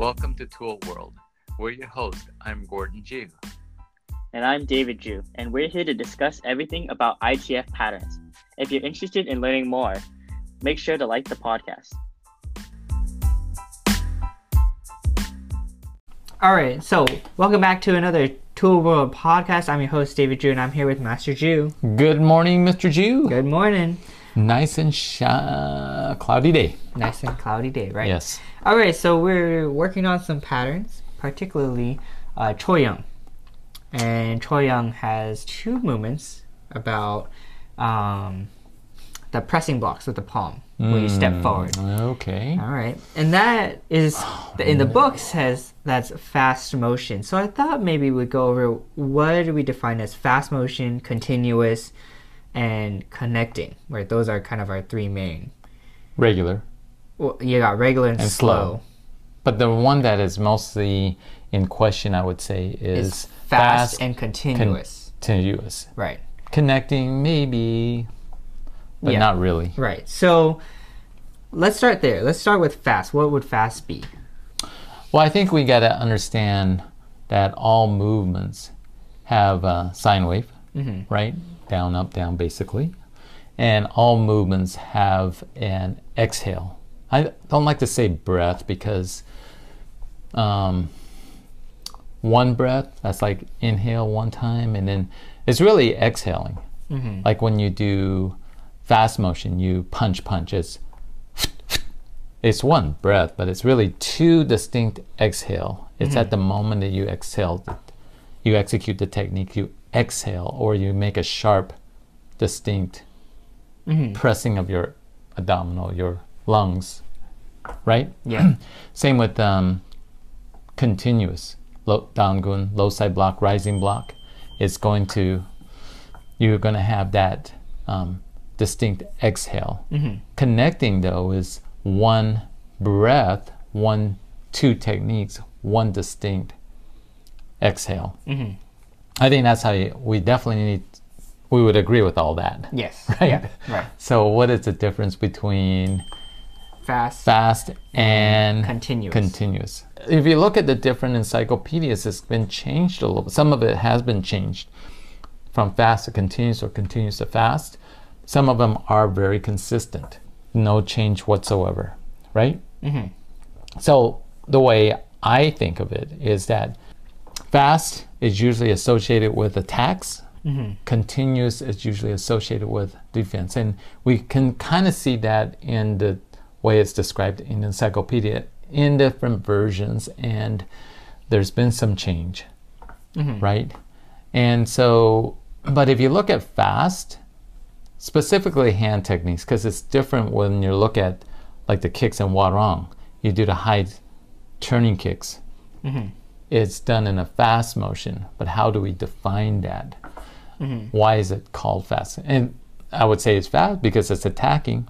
Welcome to Tool World. We're your host. I'm Gordon Jew. And I'm David Jew, and we're here to discuss everything about ITF patterns. If you're interested in learning more, make sure to like the podcast. All right, so welcome back to another Tool World podcast. I'm your host, David Jew, and I'm here with Master Jew. Good morning, Mr. Jew. Good morning. Nice and cloudy day. Nice and cloudy day, right? Yes. All right, so we're working on some patterns, particularly uh, Choyang. And Choyang has two movements about um, the pressing blocks with the palm when you step Mm, forward. Okay. All right, and that is in the book says that's fast motion. So I thought maybe we'd go over what do we define as fast motion, continuous, and connecting. Right, those are kind of our three main. Regular. Well, you got regular and, And slow. slow. But the one that is mostly in question, I would say, is Is fast, and continuous. continuous. right, Connecting, maybe, but Yeah. not really. right. So let's start there. Let's start with fast. What would fast be? Well, I think we got to understand that all movements have a sine wave, Mm-hmm. right? Down, up, down, basically. And all movements have an exhale. I don't like to say breath because um, one breath, that's like inhale one time, and then it's really exhaling. Mm-hmm. Like when you do fast motion, you punch, punch. It's it's one breath, but it's really two distinct exhale. It's at the moment that you exhale, that you execute the technique, you exhale, or you make a sharp, distinct Mm-hmm. pressing of your abdominal, your lungs, right? Yeah. Same with um, continuous low, Dangun, low side block, rising block. It's going to you're going to have that um, distinct exhale. Connecting though is one breath, one two techniques, one distinct exhale. I think that's how you, we definitely need. We would agree with all that. yes. Right. Yeah. Right. So, what is the difference between Fast. fast and Continuous. continuous. If you look at the different encyclopedias, it's been changed a little. Some of it has been changed from fast to continuous or continuous to fast. Some of them are very consistent, no change whatsoever, right? Mm-hmm. So the way I think of it is that fast is usually associated with attacks. Mm-hmm. Continuous is usually associated with defense, and we can kind of see that in the way it's described in the encyclopedia in different versions, and there's been some change, mm-hmm. right? And so, but if you look at fast, specifically hand techniques, because it's different when you look at like the kicks in Hwarang, you do the high turning kicks. Mm-hmm. It's done in a fast motion, but how do we define that? Mm-hmm. Why is it called fast? And I would say it's fast because it's attacking.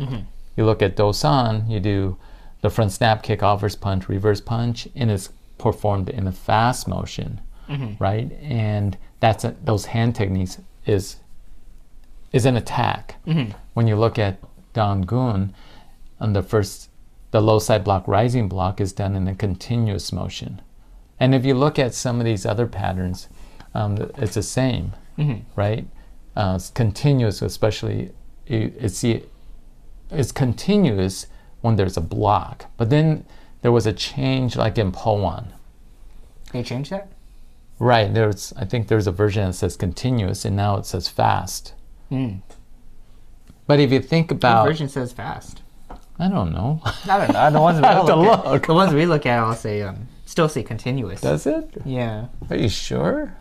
Mm-hmm. You look at Dosan, you do the front snap kick, offers punch, reverse punch, and it's performed in a fast motion, mm-hmm. right? And that's a, those hand techniques is is an attack. When you look at Dangun, on the first, the low side block, rising block is done in a continuous motion. And if you look at some of these other patterns, um, it's the same, right? Uh, it's continuous, especially it's it's continuous when there's a block. But then there was a change, like in Po-Eun, They changed that. right? There's, I think there's a version that says continuous, and now it says fast. Hmm. But if you think about The version says fast. I don't know. I don't know. The ones we to look, at, the ones we look at, I'll say um, still say continuous. Does it? yeah. Are you sure?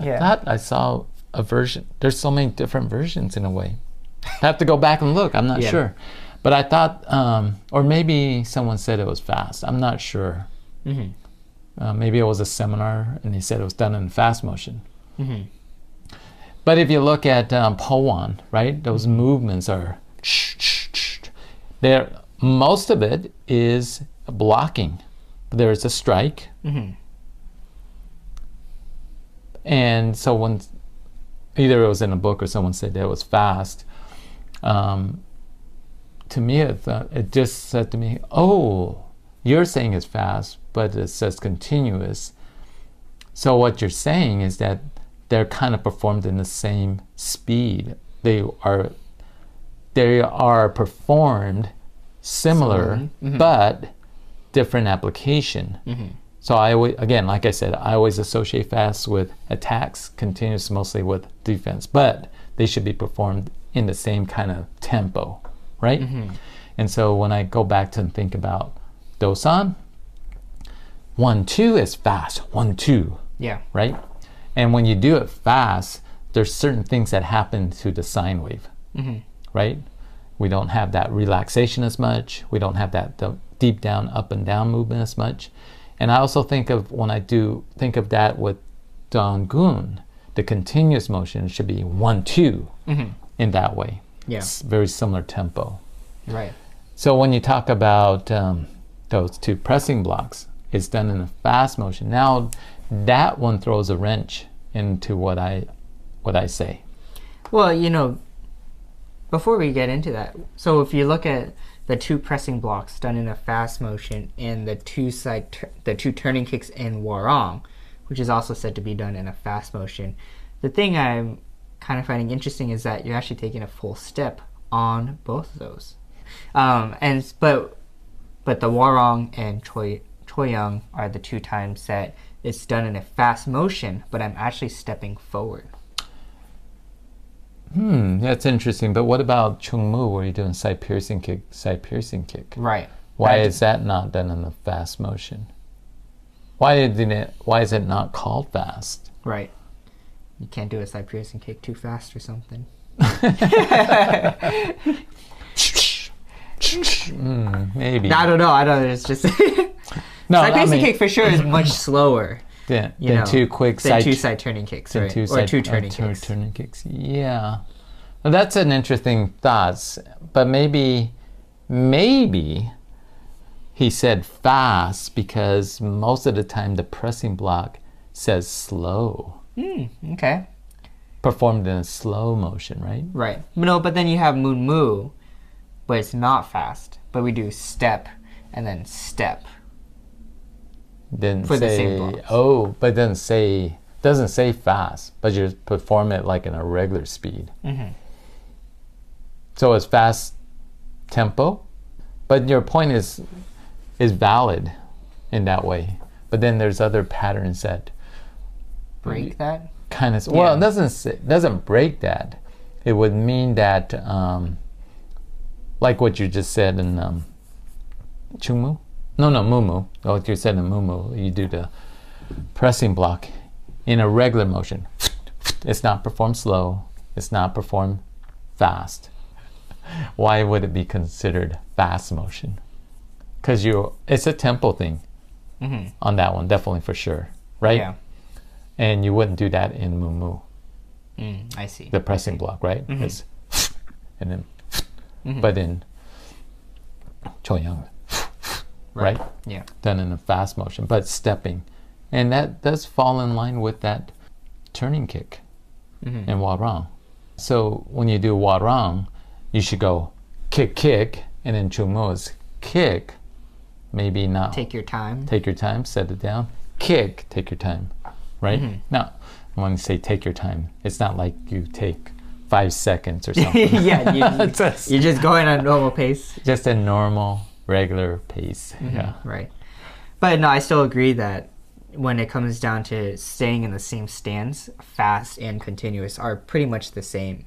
Yeah. I thought I saw a version. There's so many different versions in a way. I have to go back and look. I'm not Yeah. sure. But I thought, um, or maybe someone said it was fast. I'm not sure. Mhm. Uh, maybe it was a seminar and he said it was done in fast motion. Mhm. But if you look at um, Po-Eun, right, those movements are, there. Most of it is blocking. There's a strike, Mhm. and so when either it was in a book or someone said that it was fast, um, to me it, th- it just said to me, "Oh, you're saying it's fast, but it says continuous. So what you're saying is that they're kind of performed in the same speed. They are they are performed similar, but different application. Mm-hmm. So I always, again, like I said, I always associate fast with attacks, continuous mostly with defense, but they should be performed in the same kind of tempo, right? Mm-hmm. And so when I go back to think about Dosan, one two is fast, one two, Yeah. right? And when you do it fast, there's certain things that happen to the sine wave, mm-hmm. right? We don't have that relaxation as much. We don't have that the deep down, up and down movement as much. And I also think of when I do think of that with Dangun, the continuous motion should be one two in that way. Yeah. It's very similar tempo. Right. So when you talk about um, those two pressing blocks, it's done in a fast motion. Now that one throws a wrench into what I what I say. Well, you know, before we get into that, so if you look at the two pressing blocks done in a fast motion and the two side the two turning kicks in Hwarang, which is also said to be done in a fast motion, the thing I'm kind of finding interesting is that you're actually taking a full step on both of those. Um, and but but the Hwarang and Choi Choyang are the two times that it's done in a fast motion, but I'm actually stepping forward. Hmm, that's interesting. But what about Chung Mu where you're doing side piercing kick, side piercing kick? Right. Why is that not done in a fast motion? Why didn't it why is it not called fast? Right. You can't do a side piercing kick too fast or something. Hmm, maybe. I don't know. I don't know. It's just side no, I piercing mean, kick for sure is much slower than, you than know, two quick side two side turning kicks, right? two or side- two uh, turning two kicks. turning kicks. Yeah, well, that's an interesting thought. But maybe, maybe he said fast because most of the time the pressing block says slow, Okay. performed in a slow motion, right? Right. No, but then you have moon moo, but it's not fast. But we do step and then step. Didn't For the say same blocks. oh, but doesn't say doesn't say fast, but you perform it like in a regular speed. Mhm. So it's fast tempo, but your point is is valid in that way. But then there's other patterns that Break that. kind of well, it doesn't say, doesn't break that. It would mean that um, like what you just said in um, Chungmu. No, no, Mumu. Like you said in Mumu, you do the pressing block in a regular motion. It's not performed slow. It's not performed fast. Why would it be considered fast motion? Because you, it's a tempo thing Mhm. on that one, definitely for sure, right? Yeah. And you wouldn't do that in Mumu, Mm, I see. the pressing block, right? It's and then, Mhm. but in Choyang, right? Yeah. Done in a fast motion, but stepping, and that does fall in line with that turning kick Mhm. in Hwarang. So when you do Hwarang, you should go kick, kick, and then Chumo is kick, maybe not Take your time. take your time, set it down. Kick, take your time, right? Mhm. Now, when you say take your time, it's not like you take five seconds or something. yeah. you, you're just going at a normal pace. just a normal, regular pace. Yeah. Right. But no, I still agree that when it comes down to staying in the same stance, fast and continuous are pretty much the same.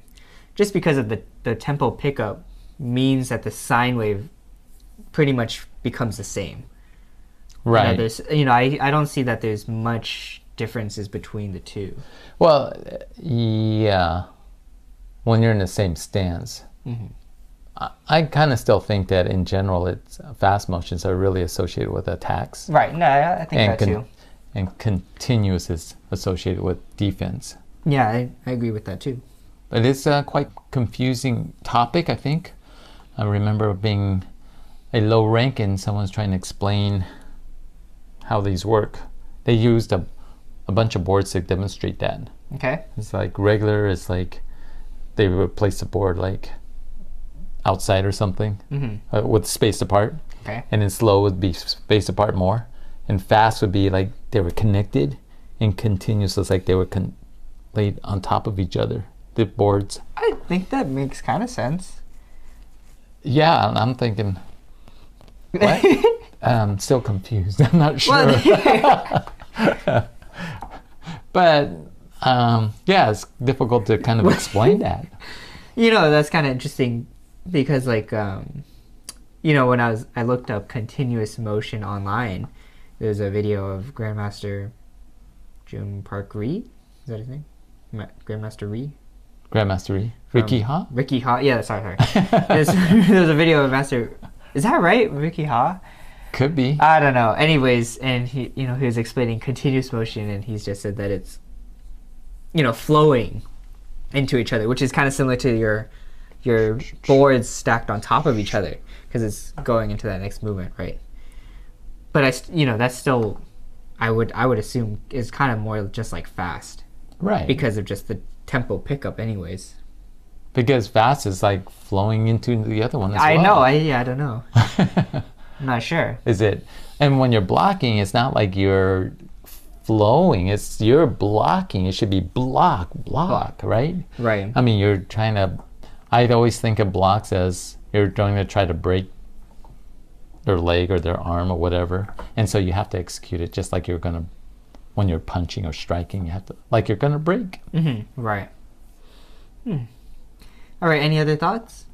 Just because of the, the tempo pickup means that the sine wave pretty much becomes the same. You know, Right. there's, you know, I, I don't see that there's much differences between the two. Well, yeah. When you're in the same stance, Mhm. I, I kind of still think that in general, it's uh, fast motions are really associated with attacks, Right. No, I, I think and that too. and continuous is associated with defense. Yeah, I, I agree with that too. But it's a quite confusing topic, I think. I remember being a low rank and someone's trying to explain how these work. They used a, a bunch of boards to demonstrate that. Okay. It's like regular, it's like they replace the board like outside or something Mhm. uh, with spaced apart. Okay. And then slow would be spaced apart more. And fast would be like they were connected and continuous. It's like they were con- laid on top of each other, the boards. I think that makes kind of sense. Yeah, I'm thinking, what? I'm still confused. I'm not sure. But um, yeah, it's difficult to kind of explain that. you know that's kind of interesting because like um you know when i was i looked up continuous motion online there's a video of grandmaster june park Ree. is that his name Ma- grandmaster Ree? Grandmaster Ree. Ricky Ha? ricky ha yeah sorry sorry there's, there's a video of master is that right ricky ha Could be. i don't know anyways and he you know he was explaining continuous motion and he's just said that it's you know flowing into each other which is kind of similar to your your boards stacked on top of each other because it's going into that next movement right but i st- you know that's still i would i would assume is kind of more just like fast right. because of just the tempo pickup anyways Because fast is like flowing into the other one as i well. know i yeah i don't know i'm not sure is it? And when you're blocking, it's not like you're flowing. It's you're blocking. It should be block, block, right? right I mean, you're trying to. I'd always think of blocks as you're going to try to break their leg or their arm or whatever, and so you have to execute it just like you're gonna when you're punching or striking. You have to like you're gonna break. hmm right hmm. all right any other thoughts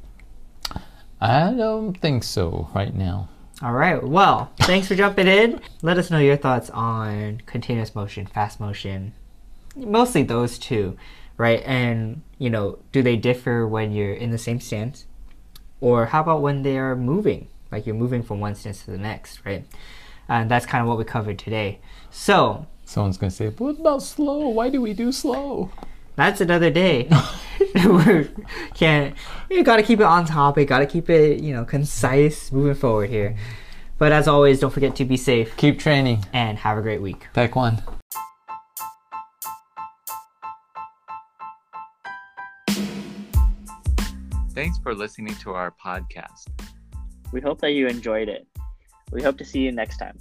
I don't think so right now. All right. Well, thanks for jumping in. Let us know your thoughts on continuous motion, fast motion, mostly those two, right? And, you know, do they differ when you're in the same stance? Or how about when they are moving? Like you're moving from one stance to the next, right? And that's kind of what we covered today. So, Someone's gonna say, "What about slow? Why do we do slow?" that's another day. we can't. You got to keep it on topic. Got to keep it, you know, concise. Moving forward here. But as always, don't forget to be safe Keep training. and have a great week. Back Thanks for listening to our podcast. We hope that you enjoyed it. We hope to see you next time.